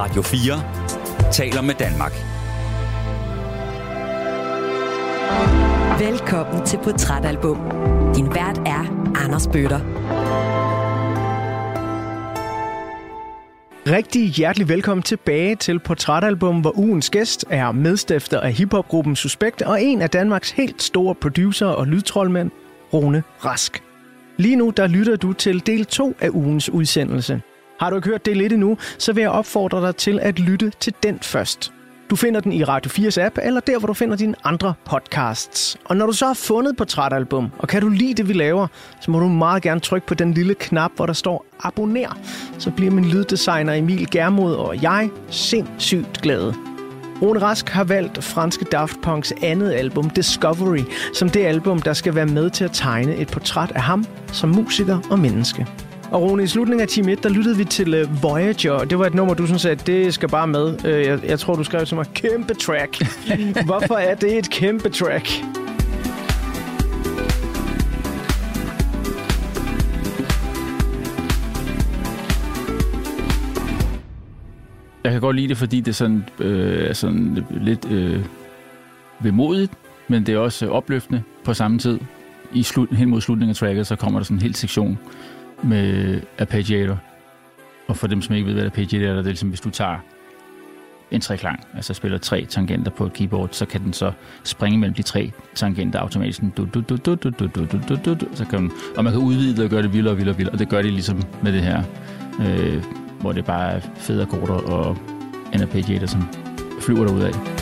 Radio 4 taler med Danmark. Velkommen til Portrætalbum. Din vært er Anders Bøtter. Rigtig hjertelig velkommen tilbage til Portrætalbum, hvor ugens gæst er medstifter af hiphopgruppen Suspekt og en af Danmarks helt store producer og lydtrollmænd, Rune Rask. Lige nu der lytter du til del 2 af ugens udsendelse. Har du ikke hørt det lidt endnu, så vil jeg opfordre dig til at lytte til den først. Du finder den i Radio 4's app, eller der, hvor du finder dine andre podcasts. Og når du så har fundet Portrætalbum, og kan du lide det, vi laver, så må du meget gerne trykke på den lille knap, hvor der står abonner. Så bliver min lyddesigner Emil Germod og jeg sindssygt glade. Rune Rask har valgt franske Daft Punks andet album, Discovery, som det album, der skal være med til at tegne et portræt af ham som musiker og menneske. Og Rune, i slutningen af time 1, der lyttede vi til uh, Voyager, og det var et nummer, du sådan sagde, det skal bare med. Uh, jeg, jeg tror, du skrev som et kæmpe track. Hvorfor er det et kæmpe track? Jeg kan godt lide det, fordi det er sådan, øh, er sådan lidt øh, vemodigt, men det er også opløftende på samme tid. I slut, hen mod slutningen af tracket, så kommer der sådan en hel sektion med arpeggiator. Og for dem, som ikke ved, hvad arpeggiator er, det er ligesom, hvis du tager en treklang, altså spiller tre tangenter på et keyboard, så kan den så springe mellem de tre tangenter automatisk. Du, du, du, du, du, du, du, du, du, du, så kan man, og man kan udvide det og gøre det vildere og vildere og vildere, og det gør det ligesom med det her, øh, hvor det bare er fede akkorder og en arpeggiator, som flyver derudad. af.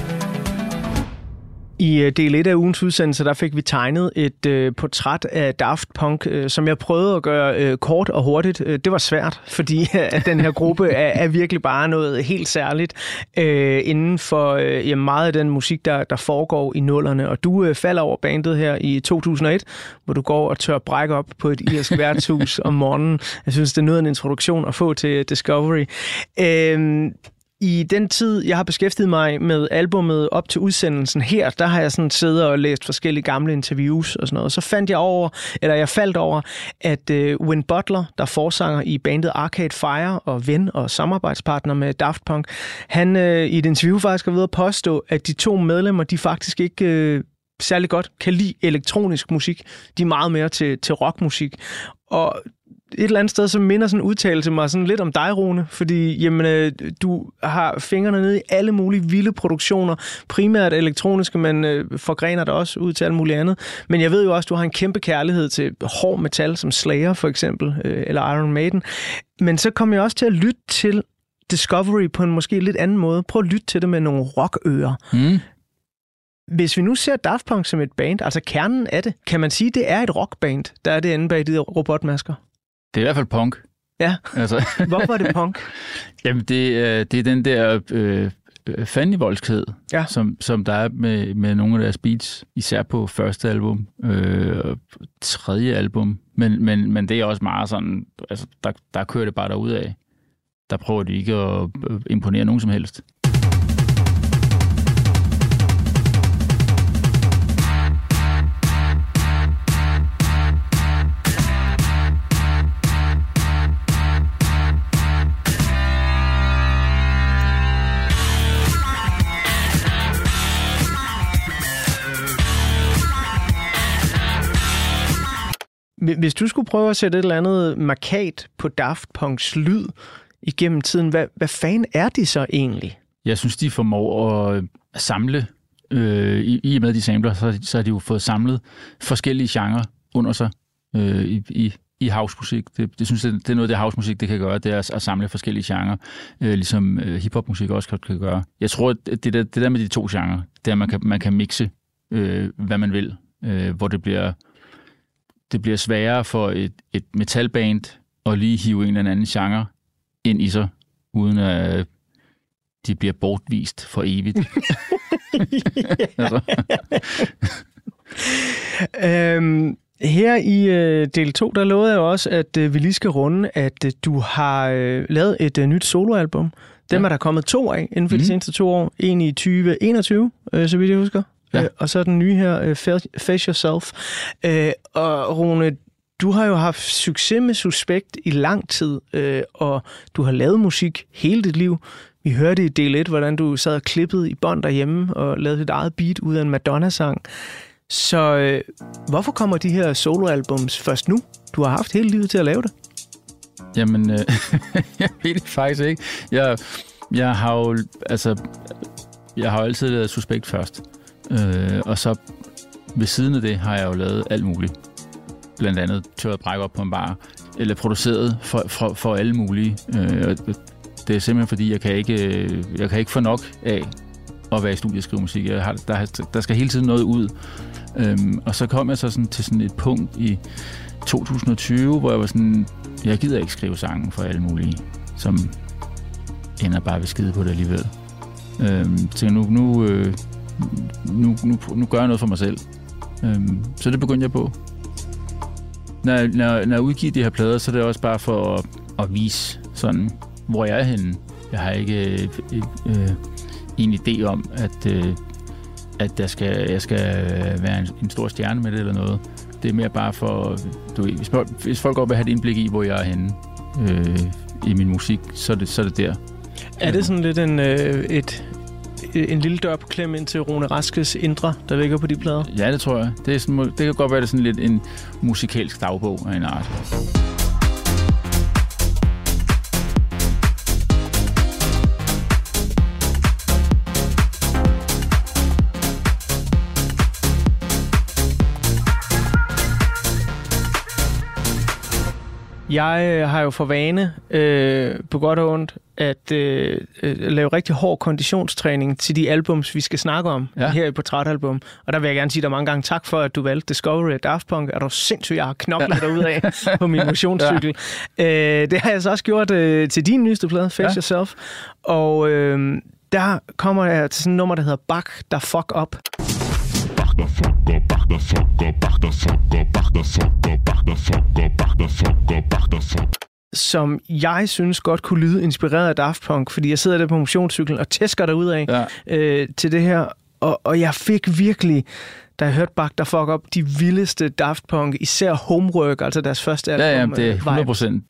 I øh, del 1 af ugens udsendelse, der fik vi tegnet et øh, portræt af Daft Punk, øh, som jeg prøvede at gøre øh, kort og hurtigt. Øh, det var svært, fordi øh, at den her gruppe er, er virkelig bare noget helt særligt øh, inden for øh, ja, meget af den musik, der, der foregår i nullerne. Og du øh, falder over bandet her i 2001, hvor du går og tør brække op på et irsk værtshus om morgenen. Jeg synes, det er noget af en introduktion at få til Discovery. Øh, i den tid, jeg har beskæftiget mig med albummet op til udsendelsen her, der har jeg sådan siddet og læst forskellige gamle interviews og sådan noget. Så fandt jeg over, eller jeg faldt over, at øh, uh, Win Butler, der forsanger i bandet Arcade Fire og ven og samarbejdspartner med Daft Punk, han uh, i et interview faktisk har ved at påstå, at de to medlemmer, de faktisk ikke uh, særlig godt kan lide elektronisk musik. De er meget mere til, til rockmusik. Og et eller andet sted, så minder sådan en udtalelse mig sådan lidt om dig, Rune, fordi jamen, øh, du har fingrene nede i alle mulige vilde produktioner, primært elektroniske, men øh, forgrener det også ud til alt muligt andet. Men jeg ved jo også, du har en kæmpe kærlighed til hård metal, som Slayer for eksempel, øh, eller Iron Maiden. Men så kom jeg også til at lytte til Discovery på en måske lidt anden måde. Prøv at lytte til det med nogle rockører. Mm. Hvis vi nu ser Daft Punk som et band, altså kernen af det, kan man sige, det er et rockband, der er det inde bag de robotmasker? Det er i hvert fald punk. Ja. Altså. Hvorfor er det punk? Jamen, det, øh, det er den der øh, fandenivoldskhed, ja. som, som der er med, med nogle af deres beats, især på første album, øh, tredje album. Men, men, men det er også meget sådan, altså, der, der kører det bare af. Der prøver de ikke at øh, imponere nogen som helst. Hvis du skulle prøve at sætte et eller andet markat på Daft Punks lyd igennem tiden, hvad, hvad fanden er de så egentlig? Jeg synes, de formår at øh, samle, øh, i, i og med de samler, så, så har de jo fået samlet forskellige genrer under sig øh, i, i, i housemusik. Det, det synes jeg, det er noget, det housemusik det kan gøre, det er at, at samle forskellige genrer, øh, ligesom øh, hiphopmusik også kan, kan gøre. Jeg tror, at det der, det der med de to genrer, det er, at man kan, man kan mixe, øh, hvad man vil, øh, hvor det bliver det bliver sværere for et, et metalband at lige hive en eller anden genre ind i sig, uden at de bliver bortvist for evigt. altså. øhm, her i øh, del 2, der lovede jeg også, at øh, vi lige skal runde, at øh, du har øh, lavet et øh, nyt soloalbum. Dem ja. er der kommet to af inden for mm. de mhm. seneste to år. En i 2021, øh, så vidt jeg husker. Ja. Øh, og så den nye her, øh, Face Yourself. Øh, og Rune, Du har jo haft succes med Suspekt i lang tid, øh, og du har lavet musik hele dit liv. Vi hørte i del 1, hvordan du sad og klippede i bånd derhjemme og lavede dit eget beat ud af en Madonna-sang. Så øh, hvorfor kommer de her soloalbums først nu? Du har haft hele livet til at lave det. Jamen, øh, jeg ved det faktisk ikke. Jeg, jeg har jo, altså, jeg har jo altid lavet Suspekt først. Øh, og så ved siden af det har jeg jo lavet alt muligt. Blandt andet tørt brække op på en bar, eller produceret for, for, for alle mulige. Øh, det er simpelthen fordi, jeg kan ikke, øh, jeg kan ikke få nok af at være i studiet og skrive musik. Jeg har, der, der skal hele tiden noget ud. Øhm, og så kom jeg så sådan til sådan et punkt i 2020, hvor jeg var sådan, jeg gider ikke skrive sange for alle mulige, som ender bare ved skide på det alligevel. Øhm, tænker nu, nu, øh, nu, nu, nu gør jeg noget for mig selv. Øhm, så det begyndte jeg på. Når, når, når jeg udgiver de her plader, så er det også bare for at, at vise sådan, hvor jeg er henne. Jeg har ikke øh, øh, en idé om, at, øh, at der skal, jeg skal være en, en stor stjerne med det eller noget. Det er mere bare for, du ved, hvis, folk, hvis folk godt vil have et indblik i, hvor jeg er henne øh, i min musik, så er det, så er det der. Er det sådan lidt en, øh, et, en lille dør på klem ind til Rune Raskes indre, der ligger på de plader? Ja, det tror jeg. Det, er sådan, det kan godt være, det er sådan lidt en musikalsk dagbog af en art. Jeg øh, har jo for vane, øh, på godt og ondt, at øh, øh, lave rigtig hård konditionstræning til de albums, vi skal snakke om ja. her i Portrætalbum. Og der vil jeg gerne sige dig mange gange tak for, at du valgte Discovery af Daft Punk. Er du sindssygt, jeg har knoklet ja. af på min motionscykel. ja. øh, det har jeg så også gjort øh, til din nyeste plade, Face ja. Yourself. Og øh, der kommer jeg til sådan et nummer, der hedder Back the Fuck Up fuck som jeg synes godt kunne lyde inspireret af Daft Punk, fordi jeg sidder der på motionscyklen og tæsker derud af ja. øh, til det her, og, og jeg fik virkelig, da jeg hørte Back the Fuck Up, de vildeste Daft Punk, især Homework, altså deres første album. Ja, ja, det er 100 øh, procent.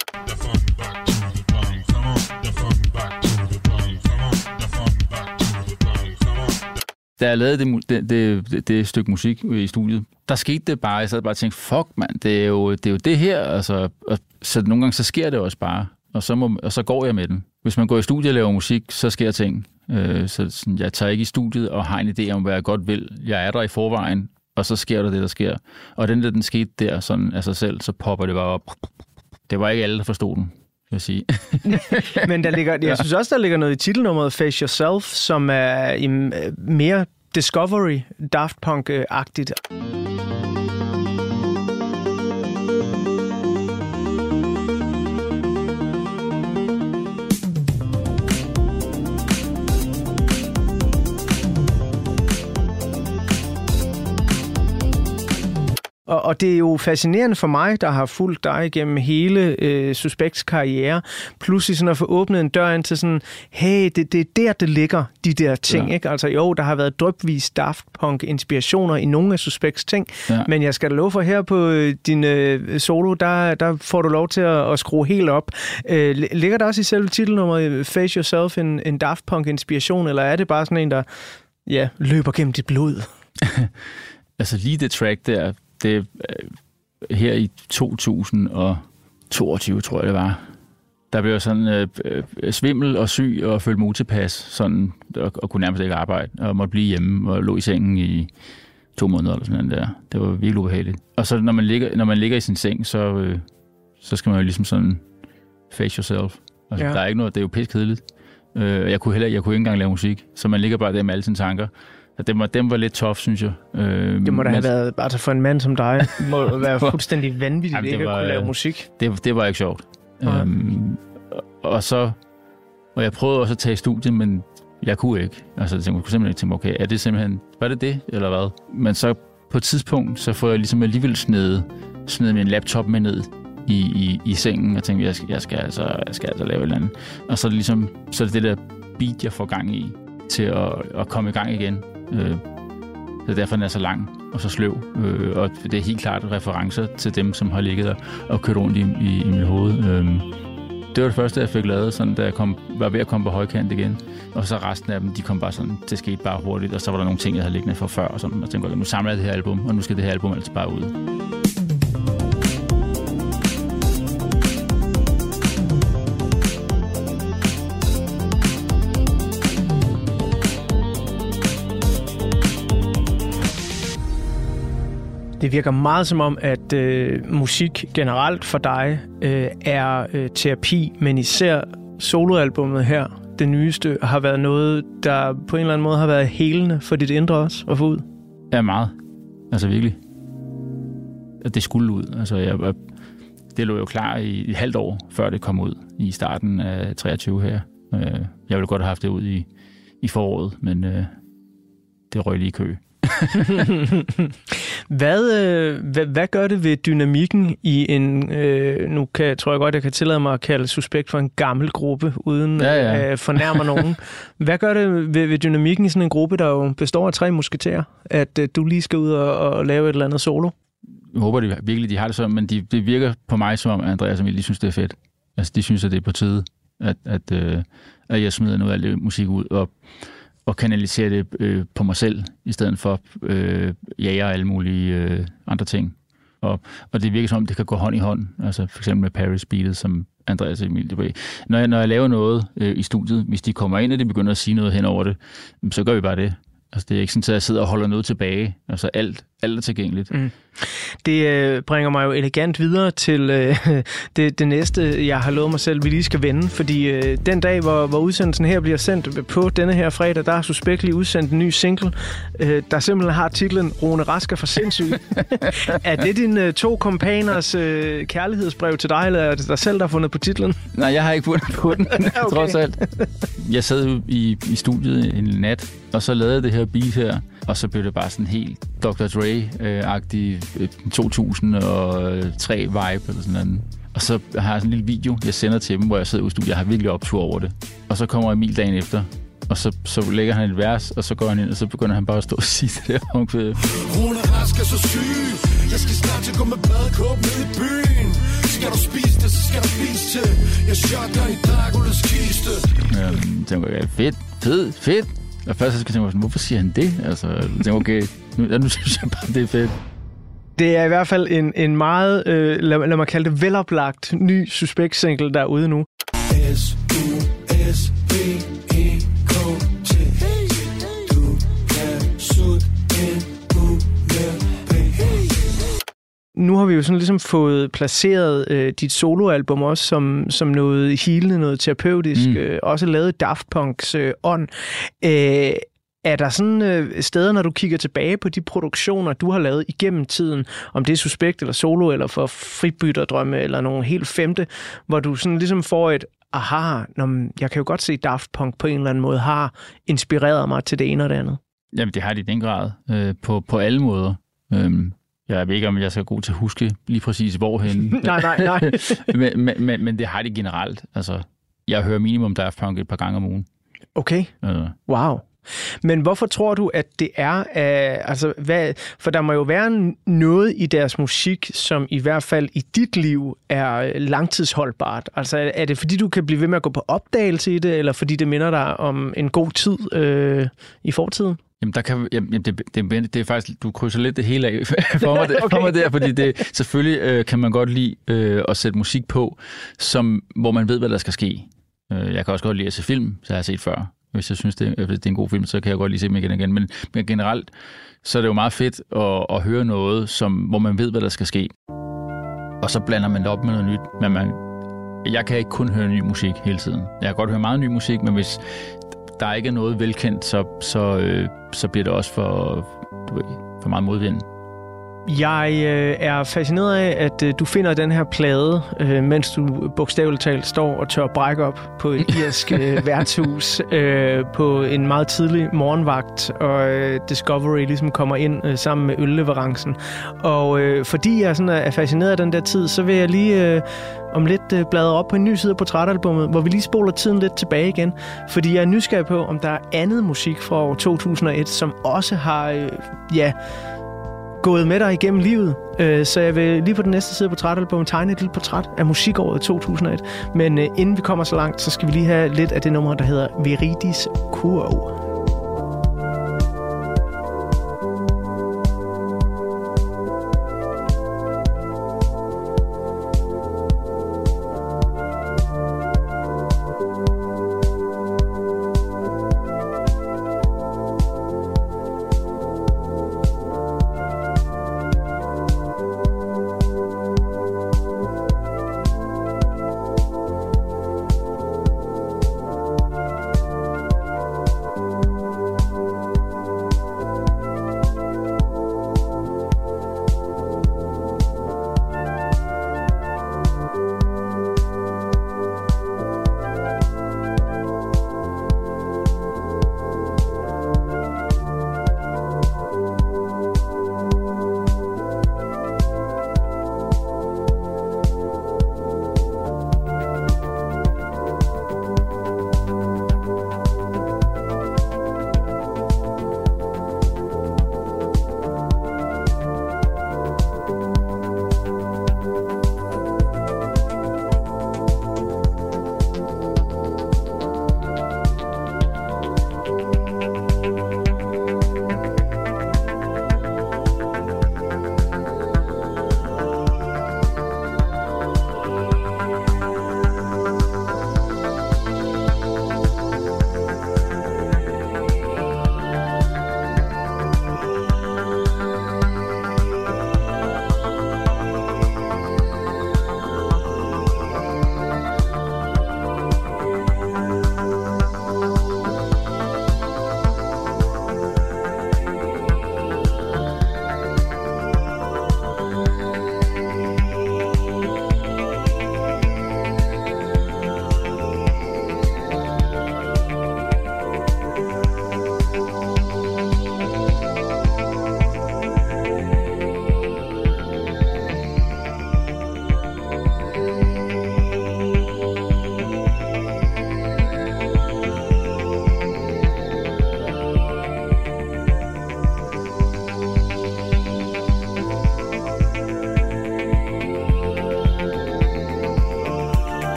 Da jeg lavede det, det, det, det stykke musik i studiet, der skete det bare, jeg sad bare og tænkte, fuck mand, det er jo det, er jo det her, altså, og, så nogle gange så sker det også bare, og så, må, og så går jeg med den. Hvis man går i studiet og laver musik, så sker ting. Øh, så sådan, jeg tager ikke i studiet og har en idé om, hvad jeg godt vil. Jeg er der i forvejen, og så sker der det, der sker. Og den der, den skete der sådan af sig selv, så popper det bare op. Det var ikke alle, der forstod den jeg sige. Men der ligger, jeg synes også, der ligger noget i titelnummeret Face Yourself, som er i mere Discovery Daft Punk-agtigt. Og, og det er jo fascinerende for mig, der har fulgt dig gennem hele øh, Suspects karriere, pludselig sådan at få åbnet en dør ind til sådan, hey, det, det er der, det ligger, de der ting. Ja. Ikke? Altså jo, der har været drøbvis Daft Punk-inspirationer i nogle af Suspects ting, ja. men jeg skal da love for her på øh, din øh, solo, der, der får du lov til at, at skrue helt op. Øh, ligger der også i selve titelnummeret Face Yourself en, en Daft Punk-inspiration, eller er det bare sådan en, der ja, løber gennem dit blod? altså lige det track der, det øh, her i 2022, tror jeg det var, der blev jeg sådan øh, øh, svimmel og syg og følte mig utilpas, sådan, og, og kunne nærmest ikke arbejde, og måtte blive hjemme og lå i sengen i to måneder eller sådan der. Det var virkelig ubehageligt. Og så når man ligger, når man ligger i sin seng, så, øh, så skal man jo ligesom sådan face yourself. Altså, ja. Der er ikke noget, det er jo pisse kedeligt. Øh, jeg kunne heller jeg kunne ikke engang lave musik, så man ligger bare der med alle sine tanker. Ja, dem, var, dem var lidt tough, synes jeg. Øh, det må da have været, altså for en mand som dig, må være fuldstændig vanvittigt Jamen, ikke var, at kunne lave musik. Det, det var ikke sjovt. Okay. Øhm, og så, og jeg prøvede også at tage i studiet, men jeg kunne ikke. Altså, jeg tænkte, kunne simpelthen ikke tænke, okay, er det simpelthen, var det det, eller hvad? Men så på et tidspunkt, så får jeg ligesom alligevel snedet, snedet min laptop med ned i, i, i sengen, og tænkte, jeg skal, jeg, skal altså, jeg skal altså lave et eller andet. Og så er det ligesom, så er det det der beat, jeg får gang i, til at, at komme i gang igen. Øh, det derfor, den er så lang. og så sløv. Øh, og det er helt klart referencer til dem, som har ligget og, og kørt rundt i, i, i mit hoved. Øh, det var det første, jeg fik lavet, sådan, da jeg kom, var ved at komme på højkant igen. Og så resten af dem, de kom bare sådan, det skete bare hurtigt, og så var der nogle ting, jeg havde liggende fra før, og sådan, og tænkte, nu samler jeg det her album, og nu skal det her album altså bare ud. Det virker meget som om, at øh, musik generelt for dig øh, er øh, terapi, men især soloalbummet her, det nyeste, har været noget, der på en eller anden måde har været helende for dit indre også at få ud. Ja, meget. Altså virkelig. At det skulle ud. Altså, jeg, jeg, det lå jo klar i et halvt år, før det kom ud i starten af 23 her. Øh, jeg ville godt have haft det ud i, i foråret, men øh, det røg lige i kø. hvad, øh, hvad, hvad gør det ved dynamikken i en, øh, nu kan, tror jeg godt, jeg kan tillade mig at kalde suspekt for en gammel gruppe, uden ja, ja. øh, fornærme nogen. Hvad gør det ved, ved dynamikken i sådan en gruppe, der jo består af tre musketerer, at øh, du lige skal ud og, og lave et eller andet solo? Jeg håber de, virkelig, de har det sådan, men de, det virker på mig som om, at Andreas og Emil, de synes, det er fedt. Altså, de synes, at det er på tide, at, at, øh, at jeg smider noget af det musik ud, og og kanalisere det øh, på mig selv, i stedet for øh, jager og alle mulige øh, andre ting. Og, og det virker som om, det kan gå hånd i hånd. Altså for eksempel med Paris Beatles, som Andreas Emil Dupré. Når jeg, når jeg laver noget øh, i studiet, hvis de kommer ind, og de begynder at sige noget hen over det, så gør vi bare det. Altså, det er ikke sådan, at jeg sidder og holder noget tilbage. Altså, alt, alt er tilgængeligt. Mm. Det øh, bringer mig jo elegant videre til øh, det, det næste, jeg har lovet mig selv, vi lige skal vende. Fordi øh, den dag, hvor, hvor udsendelsen her bliver sendt på denne her fredag, der har Suspekt lige udsendt en ny single, øh, der simpelthen har titlen Rune Rasker for sindssyg. er det dine øh, to kompaners øh, kærlighedsbrev til dig, eller er det dig selv, der har fundet på titlen? Nej, jeg har ikke fundet på den, okay. trods alt. Jeg sad i, i studiet en nat, og så lavede det her beat her, og så blev det bare sådan helt Dr. Dre-agtig 2003 vibe eller sådan noget. Og så har jeg sådan en lille video, jeg sender til dem, hvor jeg sidder i studiet. Jeg har virkelig optur over det. Og så kommer Emil dagen efter, og så, så lægger han et vers, og så går han ind, og så begynder han bare at stå og sige det der omkvæd. Rune Rask er så syg, jeg skal snart til at gå med badekåb ned i byen. Skal du spise det, så skal du spise det. Jeg shotgun i Draculas kiste. Ja, tænker jeg, fedt, fedt, fedt. Og først så skal jeg tænke mig, hvorfor siger han det? Altså, jeg tænker, okay, nu, nu synes jeg bare, det er fedt. Det er i hvert fald en, en meget, øh, lad, lad mig kalde det, veloplagt ny suspekt-single, der er ude nu. s u s b e k t Du kan nu har vi jo sådan ligesom fået placeret øh, dit soloalbum også som, som noget healende, noget terapeutisk, mm. øh, også lavet Daft Punks øh, ånd. Øh, er der sådan øh, steder, når du kigger tilbage på de produktioner, du har lavet igennem tiden, om det er Suspekt eller Solo, eller for Fribytterdrømme, eller nogle helt femte, hvor du sådan ligesom får et, aha, når, jeg kan jo godt se, Daft Punk på en eller anden måde har inspireret mig til det ene og det andet. Jamen, det har det i den grad, øh, på, på alle måder. Øhm, jeg ved ikke, om jeg skal god til at huske lige præcis hvorhen. nej, nej, nej. men, men, men, men det har det generelt. Altså, jeg hører minimum Daft Punk et par gange om ugen. Okay. Øh. Wow. Men hvorfor tror du, at det er? Uh, altså, hvad, for der må jo være noget i deres musik, som i hvert fald i dit liv er langtidsholdbart. Altså, er det fordi, du kan blive ved med at gå på opdagelse i det, eller fordi det minder dig om en god tid øh, i fortiden? Jamen, der kan, jamen det, det, det er faktisk, du krydser lidt det hele af for mig, okay. for mig der, fordi det, selvfølgelig øh, kan man godt lide øh, at sætte musik på, som, hvor man ved, hvad der skal ske. Øh, jeg kan også godt lide at se film, så jeg har set før. Hvis jeg synes, det, er, det er en god film, så kan jeg godt lige se dem igen igen. Men, men generelt, så er det jo meget fedt at, at høre noget, som, hvor man ved, hvad der skal ske. Og så blander man det op med noget nyt. Men man, jeg kan ikke kun høre ny musik hele tiden. Jeg kan godt høre meget ny musik, men hvis der ikke er noget velkendt, så, så, øh, så bliver det også for, du ved, for meget modvind. Jeg øh, er fascineret af, at øh, du finder den her plade, øh, mens du bogstaveligt talt står og tør brække op på et irsk øh, værtshus øh, på en meget tidlig morgenvagt, og øh, Discovery ligesom kommer ind øh, sammen med ølleverancen. Og øh, fordi jeg sådan er fascineret af den der tid, så vil jeg lige øh, om lidt øh, bladre op på en ny side af portrætalbummet, hvor vi lige spoler tiden lidt tilbage igen. Fordi jeg er nysgerrig på, om der er andet musik fra år 2001, som også har, øh, ja gået med dig igennem livet. Øh, så jeg vil lige på den næste side på portrætalbum tegne et lille portræt af musikåret 2001. Men øh, inden vi kommer så langt, så skal vi lige have lidt af det nummer, der hedder Veridis Kurv.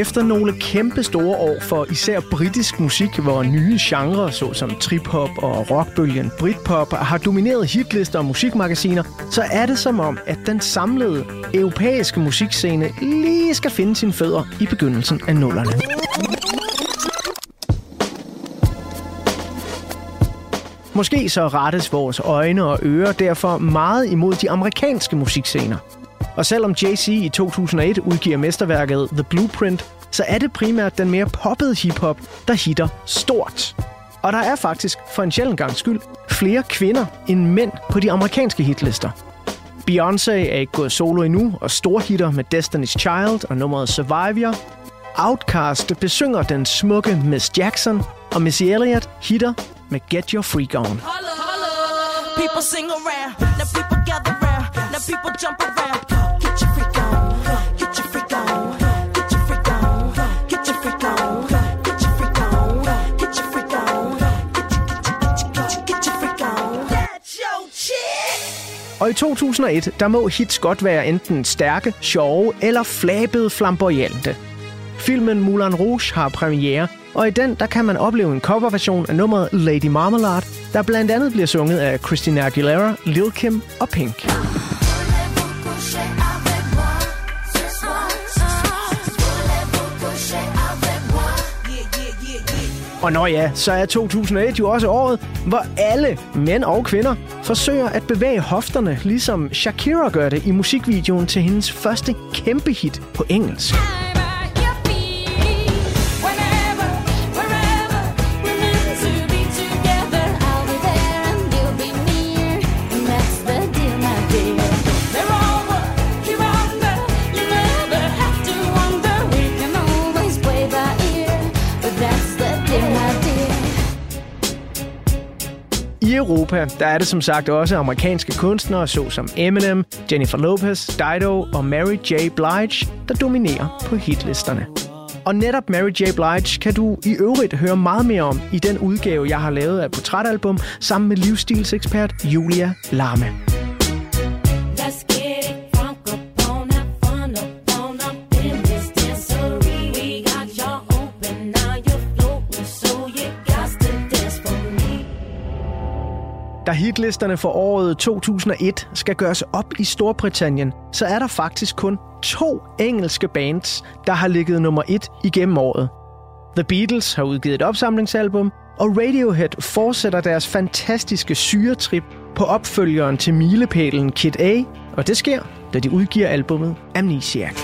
Efter nogle kæmpe store år for især britisk musik, hvor nye genrer såsom trip-hop og rockbølgen Britpop har domineret hitlister og musikmagasiner, så er det som om, at den samlede europæiske musikscene lige skal finde sine fødder i begyndelsen af nullerne. Måske så rettes vores øjne og ører derfor meget imod de amerikanske musikscener. Og selvom Jay-Z i 2001 udgiver mesterværket The Blueprint, så er det primært den mere poppede hiphop, der hitter stort. Og der er faktisk, for en sjældent gang skyld, flere kvinder end mænd på de amerikanske hitlister. Beyoncé er ikke gået solo endnu og storhitter med Destiny's Child og nummeret Survivor. Outcast besynger den smukke Miss Jackson, og Missy Elliott hitter med Get Your Freak On. Holla, holla. People sing around, now people gather around, now people jump around. Og i 2001, der må hits godt være enten stærke, sjove eller flabede flamboyante. Filmen Moulin Rouge har premiere, og i den der kan man opleve en coverversion af nummeret Lady Marmalade, der blandt andet bliver sunget af Christina Aguilera, Lil Kim og Pink. Og når ja, så er 2001 jo også året, hvor alle mænd og kvinder forsøger at bevæge hofterne, ligesom Shakira gør det i musikvideoen til hendes første kæmpe hit på engelsk. Europa, der er det som sagt også amerikanske kunstnere, såsom Eminem, Jennifer Lopez, Dido og Mary J. Blige, der dominerer på hitlisterne. Og netop Mary J. Blige kan du i øvrigt høre meget mere om i den udgave, jeg har lavet af portrætalbum sammen med livsstilsekspert Julia Larme. Hitlisterne for året 2001 skal gøres op i Storbritannien, så er der faktisk kun to engelske bands, der har ligget nummer et igennem året. The Beatles har udgivet et opsamlingsalbum, og Radiohead fortsætter deres fantastiske syretrip på opfølgeren til milepælen Kid A, og det sker, da de udgiver albummet Amnesiac.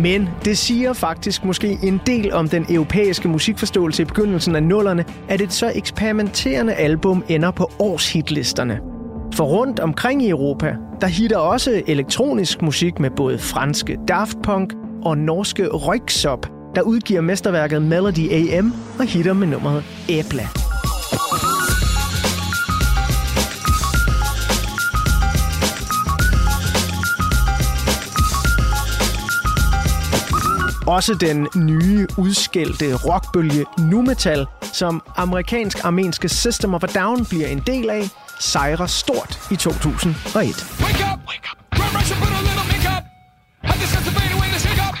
Men det siger faktisk måske en del om den europæiske musikforståelse i begyndelsen af nullerne, at et så eksperimenterende album ender på årshitlisterne. For rundt omkring i Europa, der hitter også elektronisk musik med både franske Daft Punk og norske Røgsop, der udgiver mesterværket Melody AM og hitter med nummeret Æbla. Også den nye, udskældte rockbølge nu metal, som amerikansk-armenske System of a Down bliver en del af, sejrer stort i 2001. Wake up! Wake up! Grab brush and put a little makeup. I discuss the fade away the shake up.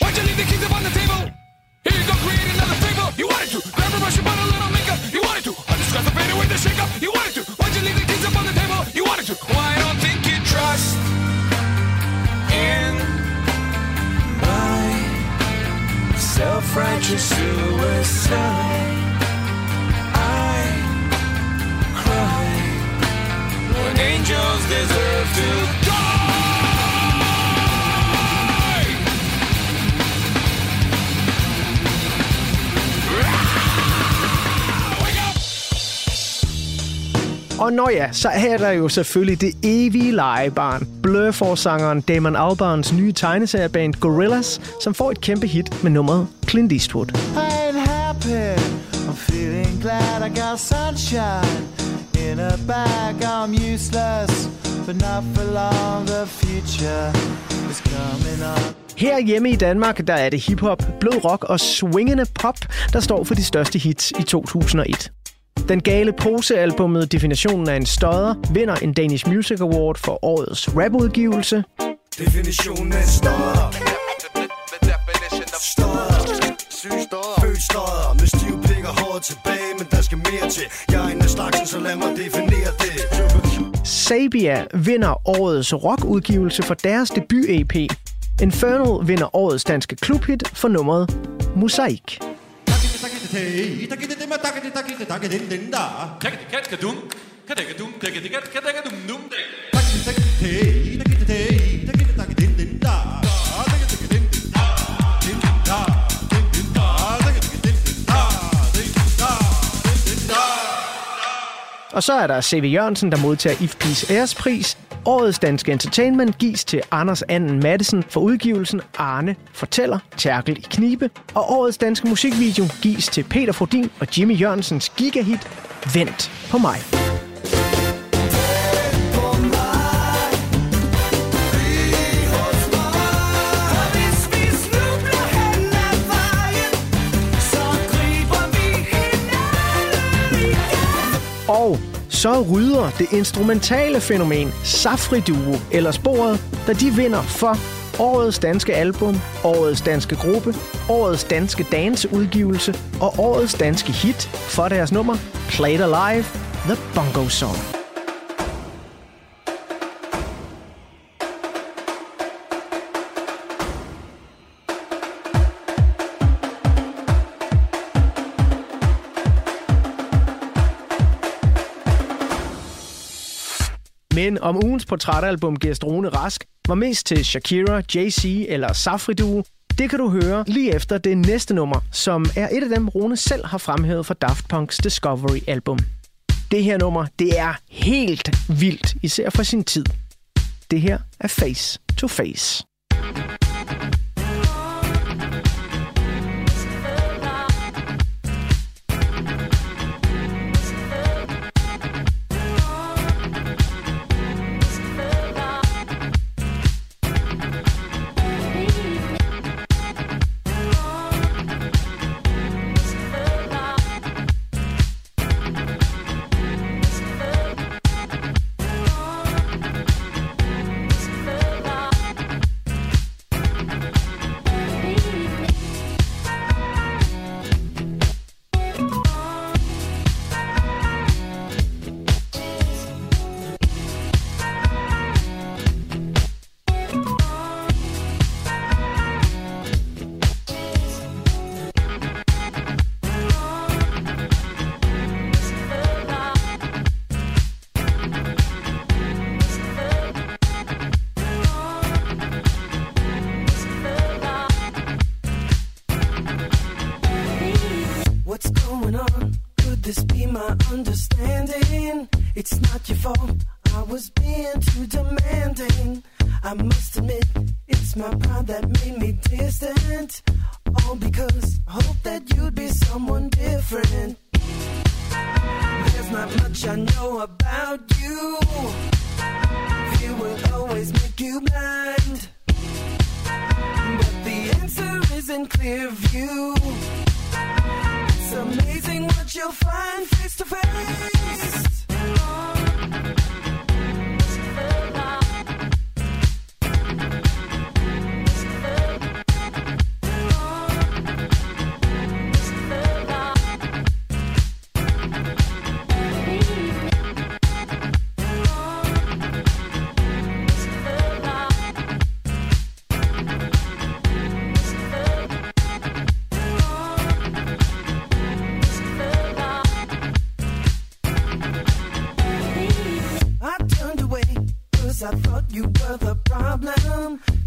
Why'd you leave the keys up on the table? Here you go, create another fable. You wanted to. Angels deserve to Og når ja, så er der jo selvfølgelig det evige legebarn. Blur-forsangeren Damon Albarns nye tegneserieband Gorillaz, som får et kæmpe hit med nummeret Clint Eastwood. I ain't happy. I'm feeling glad I got sunshine in a bag. I'm useless, but not for long. The future is coming up. Her hjemme i Danmark, der er det hiphop, blød rock og swingende pop, der står for de største hits i 2001. Den gale posealbummet Definitionen af en stodder vinder en Danish Music Award for årets rapudgivelse. Definitionen af stodder Stodder Født stodder Med stiv pik og håret tilbage Men der skal mere til Jeg er en af slagsen, så lad mig definere det Sabia vinder årets rockudgivelse for deres debut-EP. Infernal vinder årets danske klubhit for nummeret Mosaik. Og så er der C.V. Jørgensen, der modtager IFP's ærespris. Årets danske entertainment gives til Anders Anden Madsen for udgivelsen Arne fortæller Tærkel i knibe. Og årets danske musikvideo gives til Peter Frodin og Jimmy Jørgensens gigahit Vent på mig. Så rydder det instrumentale fænomen Safri Duo eller sporet, da de vinder for årets danske album, årets danske gruppe, årets danske danseudgivelse og årets danske hit for deres nummer Played Alive, The Bongo Song. Men om ugens portrætalbum giver Strone Rask var mest til Shakira, Jay-Z eller Safri Duo, det kan du høre lige efter det næste nummer, som er et af dem, Rune selv har fremhævet fra Daft Punk's Discovery-album. Det her nummer, det er helt vildt, især for sin tid. Det her er Face to Face. What's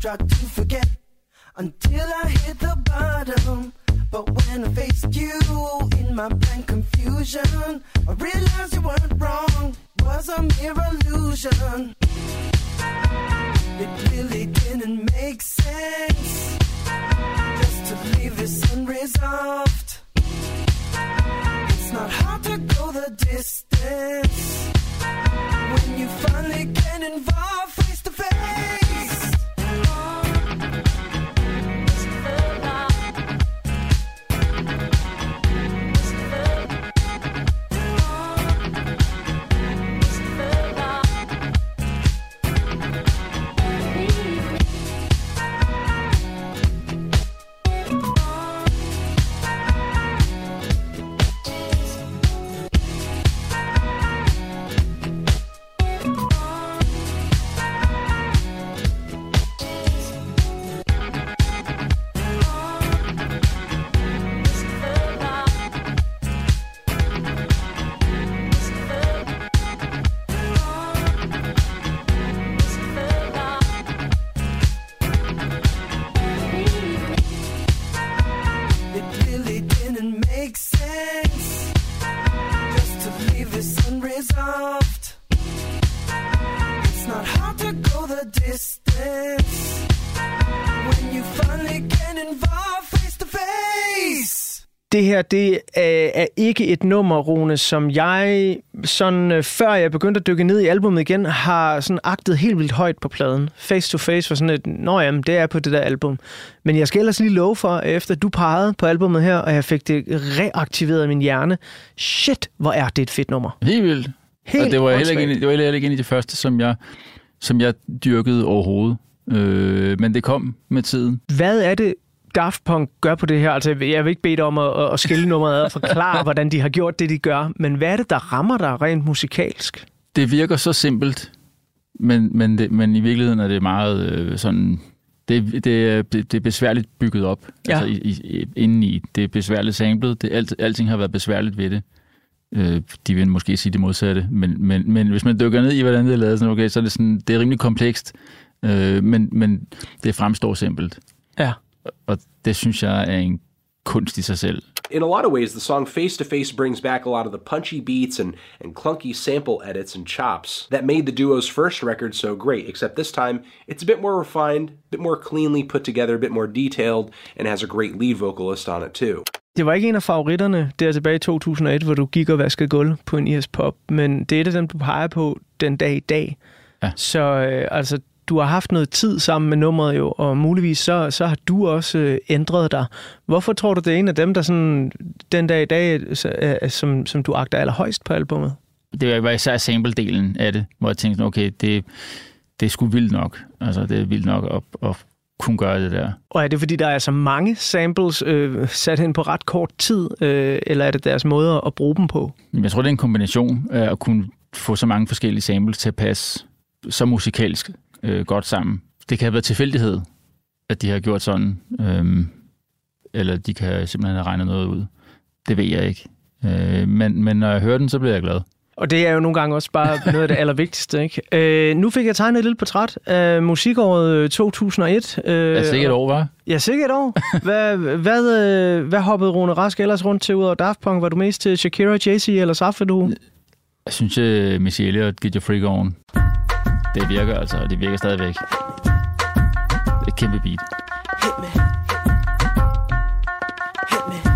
Tried to forget involved face to face. Det her, det er, er ikke et nummer, Rune, som jeg, sådan, øh, før jeg begyndte at dykke ned i albumet igen, har sådan agtet helt vildt højt på pladen. Face to Face var sådan et, nå jamen, det er på det der album. Men jeg skal ellers lige love for, at efter du pegede på albumet her, og jeg fik det reaktiveret i min hjerne. Shit, hvor er det et fedt nummer. Helt vildt. Helt og det var, heller ikke, en- det var heller ikke en af de første, som jeg, som jeg dyrkede overhovedet. Øh, men det kom med tiden. Hvad er det, Daft Punk gør på det her? Altså, jeg vil ikke bede dig om at, at skille nummeret ad og forklare, hvordan de har gjort det, de gør. Men hvad er det, der rammer dig rent musikalsk? Det virker så simpelt, men, men, det, men i virkeligheden er det meget øh, sådan... Det, det, er- det, er besværligt bygget op, Ja. altså i, i, indeni. Det er besværligt samlet. Det, alt, alting har været besværligt ved det. Øh, de vil måske sige det modsatte, men, men, men hvis man dykker ned i, hvordan det er lavet, så, okay, så er det, sådan, det er rimelig komplekst, øh, men, men det fremstår simpelt. Ja. Og det synes jeg er en kunst i sig selv. In a lot of ways, the song Face to Face brings back a lot of the punchy beats and, and clunky sample edits and chops that made the duo's first record so great, except this time it's a bit more refined, a bit more cleanly put together, a bit more detailed, and has a great lead vocalist on it too. Det var ikke en af favoritterne der tilbage i 2001, hvor du gik og vaskede gulv på en IS Pop, men det er et af dem, du peger på den dag i dag. Ja. Så øh, altså, du har haft noget tid sammen med nummeret jo, og muligvis så, så har du også øh, ændret dig. Hvorfor tror du, det er en af dem, der sådan, den dag i dag, så, øh, som, som du agter allerhøjst på albummet? det var især sample-delen af det, hvor jeg tænkte, sådan, okay, det, det er sgu vildt nok. Altså, det er vildt nok at, at kunne gøre det der. Og er det, fordi der er så mange samples øh, sat hen på ret kort tid, øh, eller er det deres måde at bruge dem på? Jeg tror, det er en kombination af at kunne få så mange forskellige samples til at passe så musikalsk øh, godt sammen. Det kan have været tilfældighed, at de har gjort sådan, øhm, eller de kan simpelthen have regnet noget ud. Det ved jeg ikke. Øh, men, men når jeg hører den, så bliver jeg glad. Og det er jo nogle gange også bare noget af det allervigtigste. Ikke? Øh, nu fik jeg tegnet et lille portræt af musikåret øh, 2001. Øh, Altså ikke et år, var? Ja, sikkert et år. Hvad, hvad, øh, hvad hoppede Rune Rask ellers rundt til ud over Daft Punk? Var du mest til Shakira, Jay-Z eller Safedu? Jeg synes, at Missy Elliott, Get Your Freak On, det virker altså, og det virker stadigvæk. Det er et kæmpe beat. Hit me. Hit me.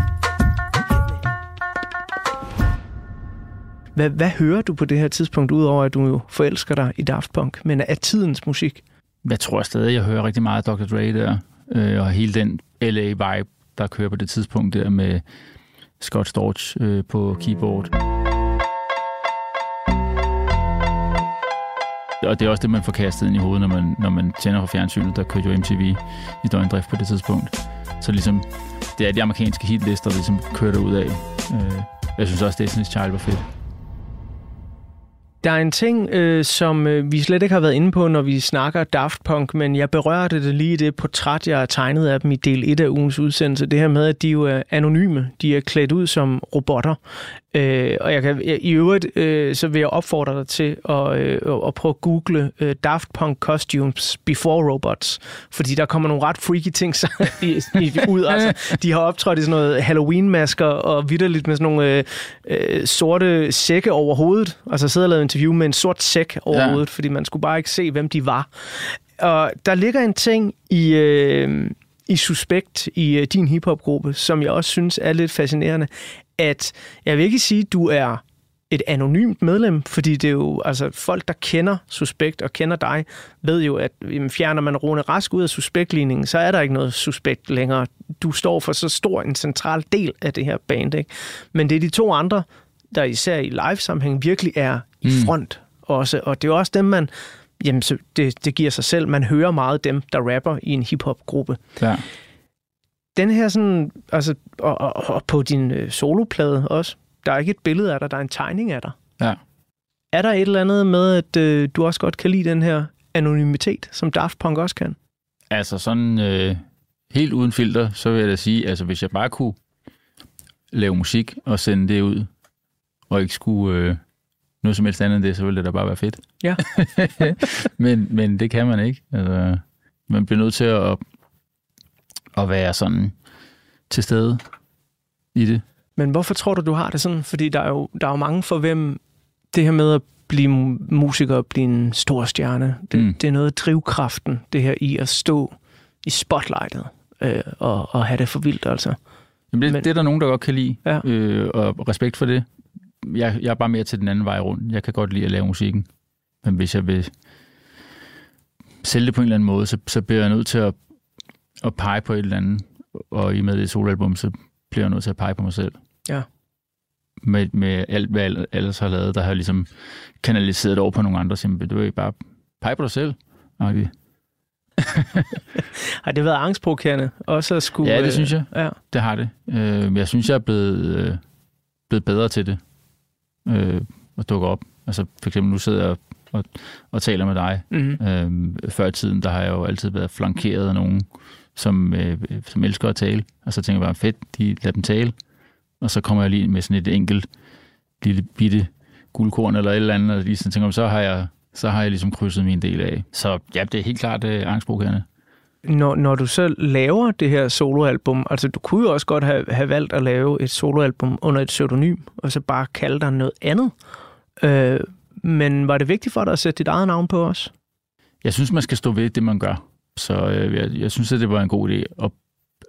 Hvad, hvad hører du på det her tidspunkt, udover at du jo forelsker dig i Daft Punk, men af tidens musik? Jeg tror stadig, jeg hører rigtig meget Dr. Dre der, øh, og hele den LA-vibe, der kører på det tidspunkt der med Scott Storch øh, på keyboard. Og det er også det, man får kastet ind i hovedet, når man, når man tænder for fjernsynet. Der kørte jo MTV i døgndrift på det tidspunkt. Så ligesom, det er de amerikanske hitlister, der ligesom kører ud af. Øh, jeg synes også, Destiny's Child var fedt. Der er en ting, øh, som øh, vi slet ikke har været inde på, når vi snakker Daft Punk, men jeg berørte det lige i det portræt, jeg har tegnet af dem i del 1 af ugens udsendelse. Det her med, at de jo er anonyme. De er klædt ud som robotter. Øh, og jeg kan, i øvrigt, øh, så vil jeg opfordre dig til at, øh, at prøve at google øh, Daft Punk Costumes Before Robots, fordi der kommer nogle ret freaky ting så, i, i, ud. Altså, de har optrådt i sådan noget Halloween-masker og vidderligt med sådan nogle øh, øh, sorte sække over hovedet. Altså sidder og lavet interview med en sort sæk over Ja. hovedet, fordi man skulle bare ikke se, hvem de var. Og der ligger en ting i, øh, i Suspekt, i øh, din hiphopgruppe, som jeg også synes er lidt fascinerende, at jeg vil ikke sige, at du er et anonymt medlem, fordi det er jo altså folk, der kender Suspekt og kender dig, ved jo, at jamen, fjerner man Rune Rask ud af Suspektligningen, så er der ikke noget Suspekt længere. Du står for så stor en central del af det her band, ikke? Men det er de to andre, der især i live-sammenhæng virkelig er i front også, og det er jo også dem, man Jamen, det, det giver sig selv. Man hører meget dem, der rapper i en hiphop-gruppe. Ja. Den her sådan, altså, og, og, og på din øh, soloplade også, der er ikke et billede af dig, der er en tegning af dig. Ja. Er der et eller andet med, at øh, du også godt kan lide den her anonymitet, som Daft Punk også kan? Altså sådan øh, helt uden filter, så vil jeg da sige, altså hvis jeg bare kunne lave musik og sende det ud, og ikke skulle øh, noget som helst andet end det, så ville det da bare være fedt. Ja. men, men det kan man ikke. Altså, man bliver nødt til at, at være sådan til stede i det. Men hvorfor tror du, du har det sådan? Fordi der er jo, der er jo mange for hvem det her med at blive mu- musiker og blive en stor stjerne, det, Mm. det er noget af drivkraften, det her i at stå i spotlightet øh, og, og have det for vildt, altså. Jamen, det, Men, det er der nogen, der godt kan lide, Ja. øh, og respekt for det. Jeg, jeg er bare mere til den anden vej rundt. Jeg kan godt lide at lave musikken, men hvis jeg vil sælge det på en eller anden måde, så, så bliver jeg nødt til at, at pege på et eller andet, og i med det soloalbum, så bliver jeg nødt til at pege på mig selv. Ja. Med, med alt, hvad jeg ellers har lavet, der har jeg ligesom kanaliseret over på nogle andre, så jamen, du vil bare pege på dig selv. Okay. Har det været angstprovokerende også at skulle... Ja, det øh, synes jeg. Ja. Det har det. Øh, jeg synes, jeg er blevet, øh, blevet bedre til det. Øh, at dukke op. Altså for eksempel nu sidder jeg og, og, og taler med dig. Mhm. Øh, før i tiden, der har jeg jo altid været flankeret af nogen, som, øh, som elsker at tale. Og så tænker jeg bare, fedt, de lader dem tale. Og så kommer jeg lige med sådan et enkelt lille bitte guldkorn eller et eller andet, og lige sådan tænker, så har jeg så har jeg ligesom krydset min del af. Så ja, det er helt klart øh, angstprovokerende. Når, når du så laver det her soloalbum, altså du kunne jo også godt have, have valgt at lave et soloalbum under et pseudonym, og så bare kalde dig noget andet. Øh, men var det vigtigt for dig at sætte dit eget navn på os? Jeg synes, man skal stå ved det, man gør. Så øh, jeg, jeg synes, at det var en god idé at,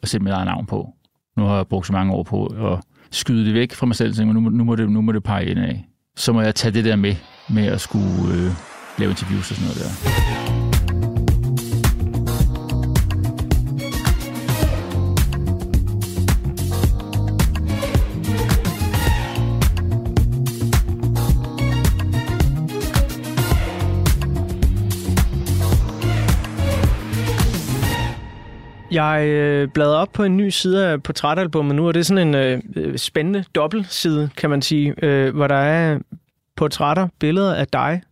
at sætte mit eget navn på. Nu har jeg brugt så mange år på at skyde det væk fra mig selv, så nu, nu, må det, nu må det pege ind af. Så må jeg tage det der med, med at skulle øh, lave interviews og sådan noget der. Jeg øh, bladrer op på en ny side af portrætalbummet nu, og det er sådan en øh, spændende dobbeltside, kan man sige, øh, hvor der er portrætter, billeder af dig.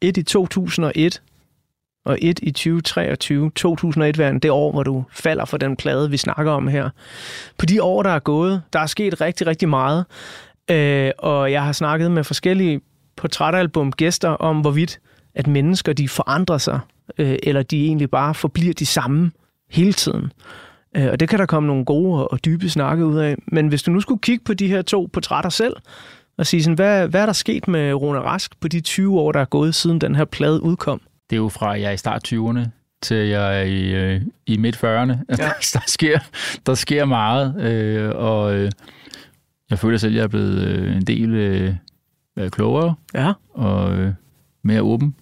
Et i 2001 og et i 2023. 2001 var det år, hvor du falder for den plade, vi snakker om her. På de år, der er gået, der er sket rigtig, rigtig meget. Øh, og jeg har snakket med forskellige portrætalbum-gæster om, hvorvidt at mennesker de forandrer sig, øh, eller de egentlig bare forbliver de samme hele tiden. Øh, og det kan der komme nogle gode og- dybe snakke ud af. Men hvis du nu skulle kigge på de her to portrætter selv, og sige sådan, hvad, hvad er der sket med Rune Rask på de 20 år, der er gået siden den her plade udkom? Det er jo fra, jeg er i start 20'erne til jeg er i, øh, i midt 40'erne. Ja. der, sker, der sker meget, øh, og øh, jeg føler selv, at jeg er blevet øh, en del øh, øh, klogere Ja. og øh, mere åben.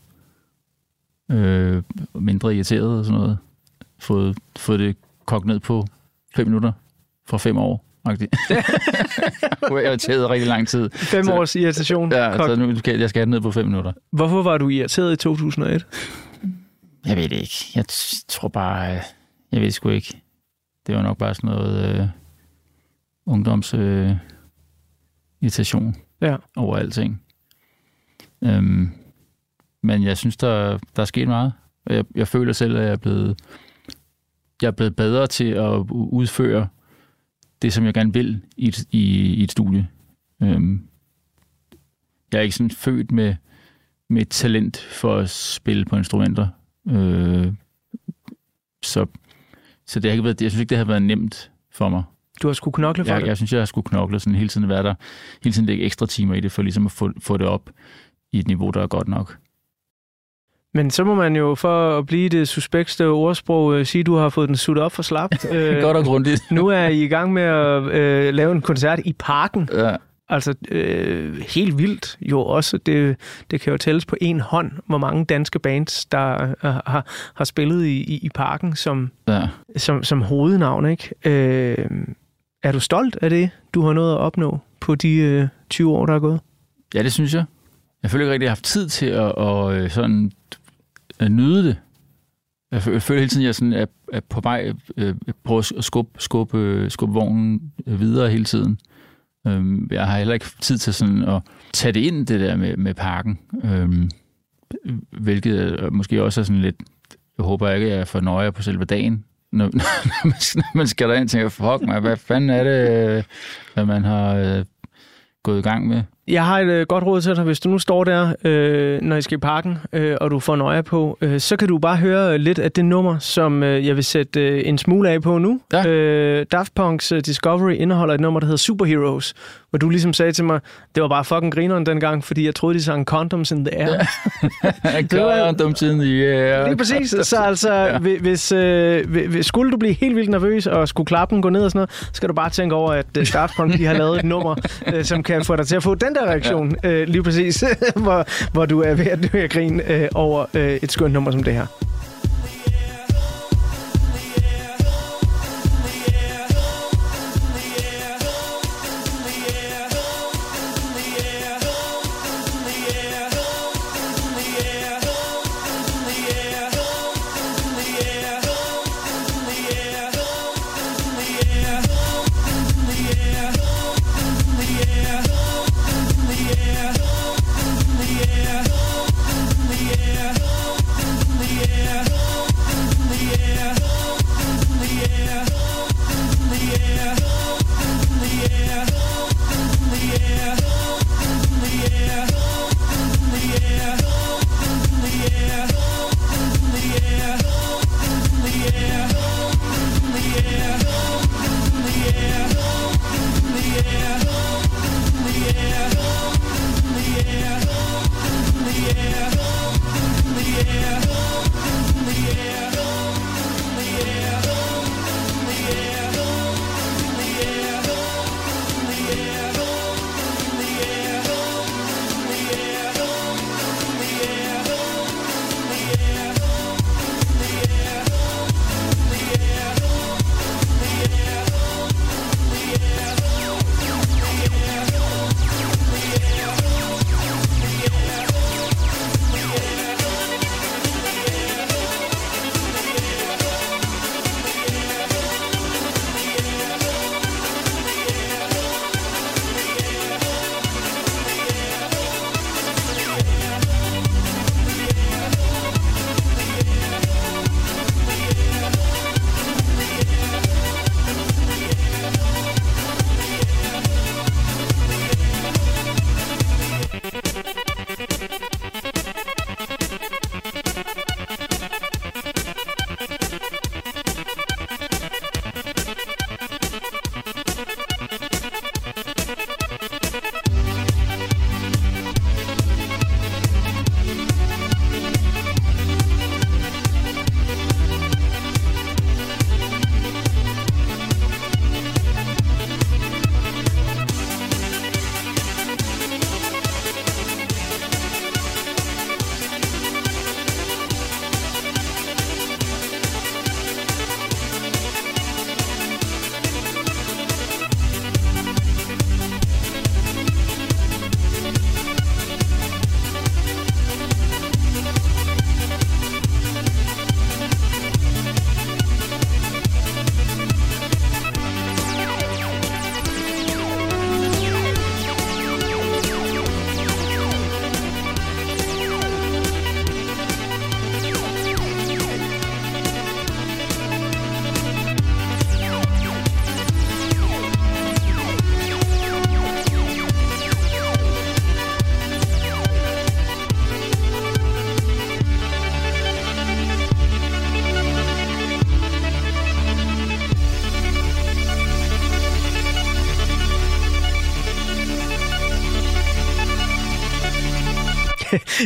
Øh, mindre irriteret og sådan noget. Fået, fået det kogt ned på fem minutter fra fem år. jeg har irriteret rigtig lang tid. Fem Så- års irritation. Ja, Kok. så nu skal jeg, jeg skal have det ned på fem minutter. Hvorfor var du irriteret i 2001? Jeg ved det ikke. Jeg t- tror bare, øh, jeg ved det sgu ikke. Det var nok bare sådan noget øh, ungdoms øh, irritation Ja. over alting. Øhm, men jeg synes, der, der er sket meget. Jeg, jeg føler selv, at jeg er blevet, jeg er blevet bedre til at udføre det, som jeg gerne vil i et, i, i et studie. Øhm, jeg er ikke sådan født med, med talent for at spille på instrumenter. Øh, så, så det har ikke været, jeg synes ikke, det har været nemt for mig. Du har skulle knokle for Jeg, det. jeg synes, jeg har skulle knokle sådan hele tiden være der, hele tiden lægge ekstra timer i det, for ligesom at få, få det op i et niveau, der er godt nok. Men så må man jo, for at blive det suspekte ordsprog, øh, sige, at du har fået den suttet op for slapt. Øh, Godt og grundigt. nu er I i gang med at øh, lave en koncert i parken. Ja. Altså øh, helt vildt jo også. Det, det kan jo tælles på en hånd, hvor mange danske bands, der øh, har, har spillet i, i, i parken som, Ja. som, som hovednavn. Ikke? Øh, er du stolt af det, du har nået at opnå på de øh, 20 år, der er gået? ja, det synes jeg. Jeg føler ikke rigtig, at jeg har haft tid til at, at, øh, sådan, Øh, nyde det. Jeg føler hele tiden, at jeg sådan er, er på vej øh, på at skubbe, skubbe, skubbe vognen øh, videre hele tiden. Øhm, Jeg har heller ikke tid til sådan at tage det ind, det der med, med parken. Øhm, Hvilket øh, måske også er sådan lidt... Jeg håber ikke, at jeg får nøje på selve dagen. Når, når man- når man skal derind og tænker, fuck mig, hvad fanden er det, hvad man har øh, gået i gang med? Jeg har et øh, godt råd til dig. Hvis du nu står der, øh, når I skal i parken, øh, og du får nøje på, øh, så kan du bare høre lidt af det nummer, som øh, jeg vil sætte øh, en smule af på nu. Ja. Øh, Daft Punk's øh, Discovery indeholder et nummer, der hedder Superheroes, hvor du ligesom sagde til mig, det var bare fucking grineren dengang, fordi jeg troede, de sang Condoms in the Air. Jeg Det var- gør dumt tiden i yeah. Lige præcis. Så altså, ja. hvis, øh, hvis- skulle du blive helt vildt nervøs og skulle klappen gå ned og sådan noget, så skal du bare tænke over, at øh, Daft Punk de har lavet et nummer, øh, som kan få dig til at få den der reaktion. Ja. Øh, lige præcis, hvor, hvor du er ved at dø af grin øh, over øh, et skønt nummer som det her.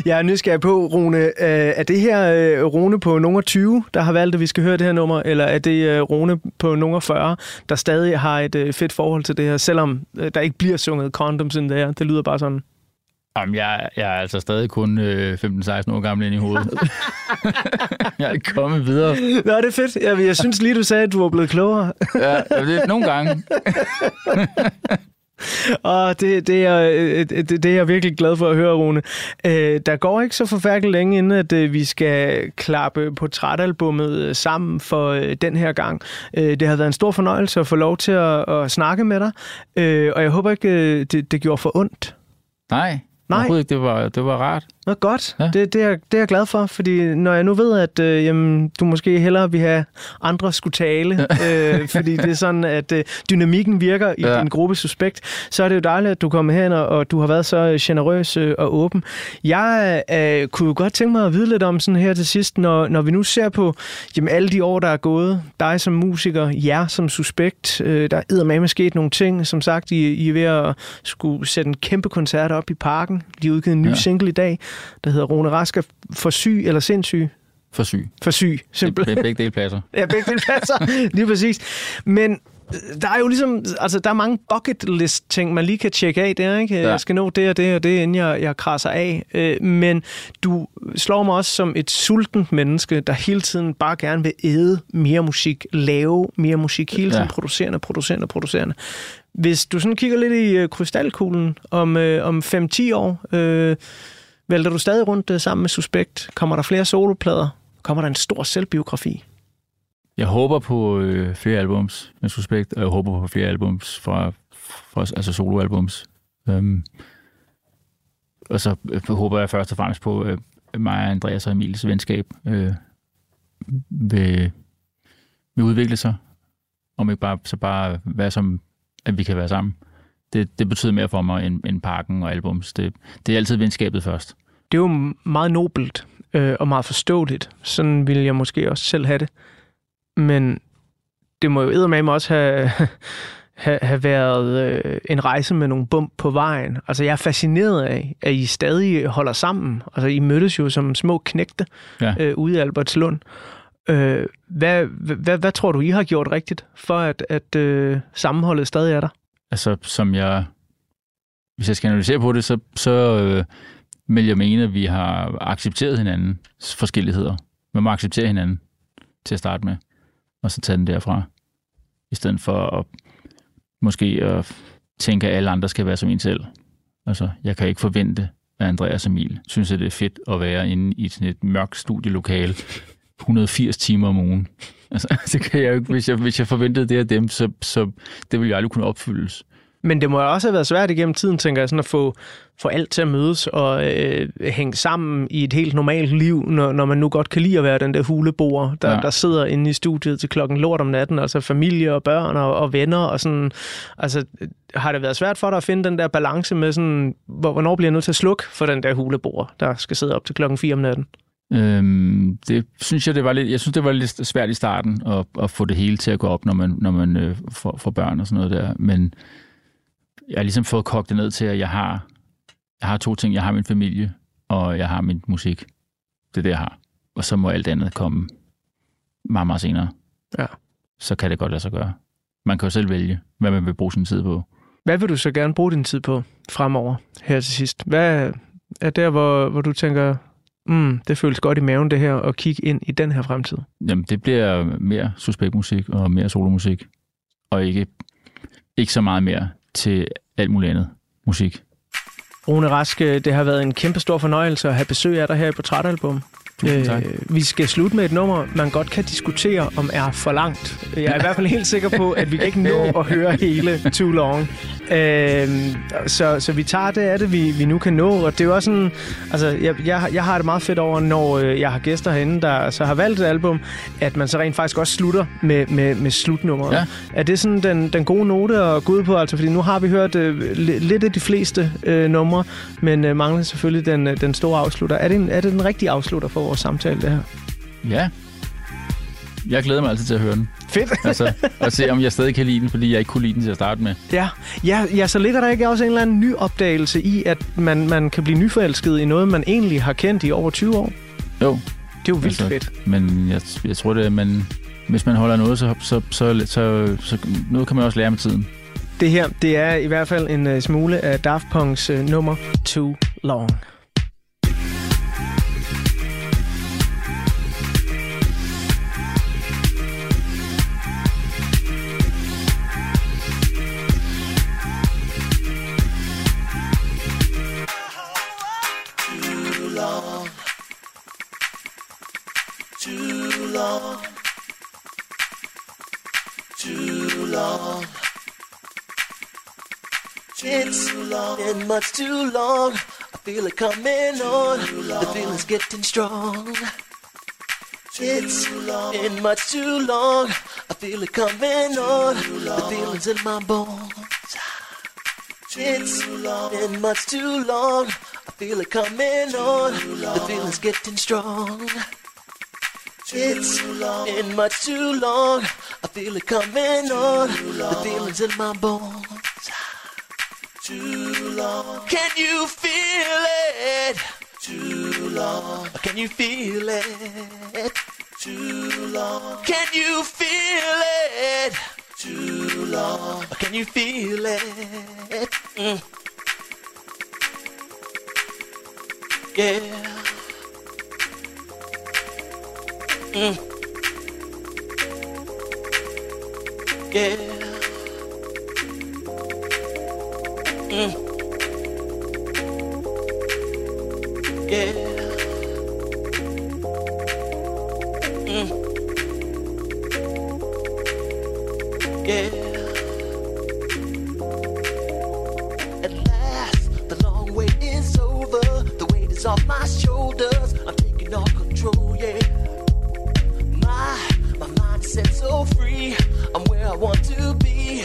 Jeg er nysgerrig på, Rune. Øh, er det her øh, Rune på nummer 20, der har valgt, at vi skal høre det her nummer, eller er det øh, Rune på nummer 40, der stadig har et fedt forhold til det her, selvom der ikke bliver sunget condoms in there? Det lyder bare sådan. Jamen, jeg, jeg er altså stadig kun øh, 15-16 år gammel ind i hovedet. jeg er ikke kommet videre. Nå, det er fedt. Jeg, jeg synes lige, du sagde, at du var blevet klogere. Ja, det nogle gange. Og det, det, er, øh, det, det er jeg virkelig glad for at høre, Rune. Øh, der går ikke så forfærdeligt længe, inden at øh, vi skal klappe portrætalbummet øh, sammen for øh, den her gang. Øh, det har været en stor fornøjelse at få lov til at, at snakke med dig, øh, og jeg håber ikke, øh, det, det gjorde for ondt. Nej, Nej. overhovedet ikke. Det var, det var rart. Nå, godt. Ja. Ja. Det, det, er, det er jeg glad for, fordi når jeg nu ved, at øh, jamen, du måske hellere vil have andre skulle tale, øh, fordi det er sådan, at øh, dynamikken virker i ja. Ja. din gruppe Suspekt, så er det jo dejligt, at du kommer hen, og, og du har været så øh, generøs øh, og åben. Jeg øh, kunne jo godt tænke mig at vide lidt om sådan her til sidst, når, når vi nu ser på jamen, alle de år, der er gået, dig som musiker, jer som Suspekt, øh, der er med sket nogle ting. Som sagt, I, I er ved at skulle sætte en kæmpe koncert op i parken. De har udgivet en ny ja. Ja. single i dag, der hedder Rune Rask er for syg eller sindssyg? For syg. For syg, simpelthen. er begge dele pladser. Ja, begge dele passer. Lige præcis. Men øh, der er jo ligesom, altså der er mange bucket list ting, man lige kan tjekke af der, ikke? Ja. Jeg skal nå det og det og det, inden jeg, jeg krasser af. Øh, Men du slår mig også som et sultent menneske, der hele tiden bare gerne vil æde mere musik, lave mere musik, hele tiden ja. Ja. producerende, producerende, producerende. Hvis du sådan kigger lidt i øh, krystalkuglen om, øh, om 5-10 år, øh, vælter du stadig rundt øh, sammen med Suspekt? Kommer der flere soloplader? Kommer der en stor selvbiografi? Jeg håber på øh, flere albums med Suspekt, og jeg håber på flere albums fra, fra altså soloalbums. Øhm, og så øh, håber jeg først og fremmest på øh, mig og Andreas og Emils venskab øh, vil, vil udvikle sig. Om ikke bare, så bare være som, at vi kan være sammen. Det, det betyder mere for mig end, end parken og albums. Det, det er altid venskabet først. Det er jo meget nobelt øh, og meget forståeligt. Sådan ville jeg måske også selv have det. Men det må jo eddermame også have, have, have været øh, en rejse med nogle bump på vejen. Altså, jeg er fascineret af, at I stadig holder sammen. Altså, I mødtes jo som små knægte Ja. øh, ude i Albertslund. Øh, hvad, hvad, hvad tror du, I har gjort rigtigt, for at, at øh, sammenholdet stadig er der? Altså, som jeg... Hvis jeg skal analysere på det, så, så øh, vil jeg mene, at vi har accepteret hinandens forskelligheder. Man må acceptere hinanden til at starte med, og så tage den derfra. I stedet for at måske at tænke, at alle andre skal være som en selv. Altså, jeg kan ikke forvente, at Andreas og Emil synes, at det er fedt at være inde i sådan et mørkt studielokale 180 timer om ugen. Altså, det kan jeg jo ikke. Hvis jeg, hvis jeg forventede det af dem, så, så det ville jo aldrig kunne opfyldes. Men det må jo også have været svært igennem tiden, tænker jeg, sådan at få, få alt til at mødes og øh, hænge sammen i et helt normalt liv, når, når man nu godt kan lide at være den der huleboer, der, ja. Der sidder inde i studiet til klokken lort om natten, altså familie og børn og, og venner og sådan. Altså, har det været svært for dig at finde den der balance med sådan, hvor, hvornår bliver jeg nødt til at slukke for den der huleboer, der skal sidde op til klokken 4 om natten? Øhm, det synes jeg, det var lidt, jeg synes, det var lidt svært i starten at, at få det hele til at gå op, når man, når man øh, får, får børn og sådan noget der. Men jeg har ligesom fået kogt det ned til, at jeg har, jeg har to ting. Jeg har min familie, og jeg har min musik. Det er det, jeg har. Og så må alt andet komme meget, meget senere. Ja. Så kan det godt lade sig gøre. Man kan jo selv vælge, hvad man vil bruge sin tid på. Hvad vil du så gerne bruge din tid på fremover her til sidst? Hvad er der, hvor, hvor du tænker, mm, det føles godt i maven det her, at kigge ind i den her fremtid? Jamen, det bliver mere suspekt musik og mere solomusik. Og ikke, ikke så meget mere til alt muligt andet musik. Rune Rask, øh, det har været en kæmpe stor fornøjelse at have besøg af dig her i Portrætalbum. Tusind tak. vi skal slutte med et nummer, man godt kan diskutere, om er for langt. Jeg er i hvert fald helt sikker på, at vi kan ikke nå at høre hele Too Long. Øh, så, så vi tager det af det, vi, vi nu kan nå. Og det er jo også sådan, altså, jeg, jeg, jeg har det meget fedt over, når øh, jeg har gæster herinde, der så har valgt et album, at man så rent faktisk også slutter med, med, med slutnummeret. Ja. Er det sådan den, den gode note at gå ud på? Altså, fordi nu har vi hørt øh, li- lidt af de fleste øh, numre, men øh, mangler selvfølgelig den, øh, den store afslutter. Er det, en, er det den rigtige afslutter for vores samtale, det her? Ja. jeg glæder mig altid til at høre den. Fedt. Altså, og se, om jeg stadig kan lide den, fordi jeg ikke kunne lide den til at starte med. Ja, ja, ja, så ligger der ikke også en eller anden ny opdagelse i, at man, man kan blive nyforelsket i noget, man egentlig har kendt i over 20 år? Jo. Det er jo vildt Altså, fedt. Men jeg, jeg tror, det er, man, hvis man holder noget, så, så, så, så, så, noget kan man også lære med tiden. Det her, det er i hvert fald en uh, smule af Daft Punk's uh, nummer Too Long. Much too long. I feel it coming on. The feeling's getting strong. It's been much too long. I feel it coming on. The feeling's in my bones. It's been much too long. I feel it coming on. The feeling's getting strong. It's been much too long. I feel it coming on. The feeling's in my bones. Too long. Can you feel it? Too long. Can you feel it? Too long. Can you feel it? Too long. Can you feel it? Mm. Yeah. Mm. Yeah. Mm. Yeah. Mm. Yeah. At last, the long wait is over. The weight is off my shoulders. I'm taking all control, yeah. My, my set so free. I'm where I want to be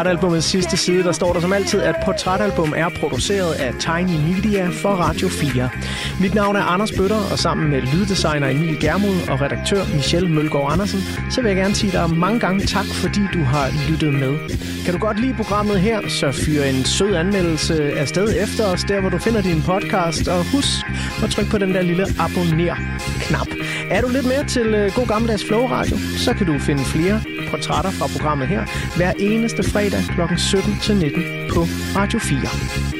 portrætalbumets sidste side, der står der som altid, at portrætalbum er produceret af Tiny Media for Radio 4. Mit navn er Anders Bøtter, og sammen med lyddesigner Emil Germod og redaktør Michelle Mølgaard Andersen, så vil jeg gerne sige dig mange gange tak, fordi du har lyttet med. Kan du godt lide programmet her, så fyr en sød anmeldelse afsted efter os, der hvor du finder din podcast, og husk at trykke på den der lille abonner-knap. Er du lidt mere til øh, god gammeldags Flow Radio, så kan du finde flere portrætter fra programmet her hver eneste fredag kl. 17 til 19 på Radio 4.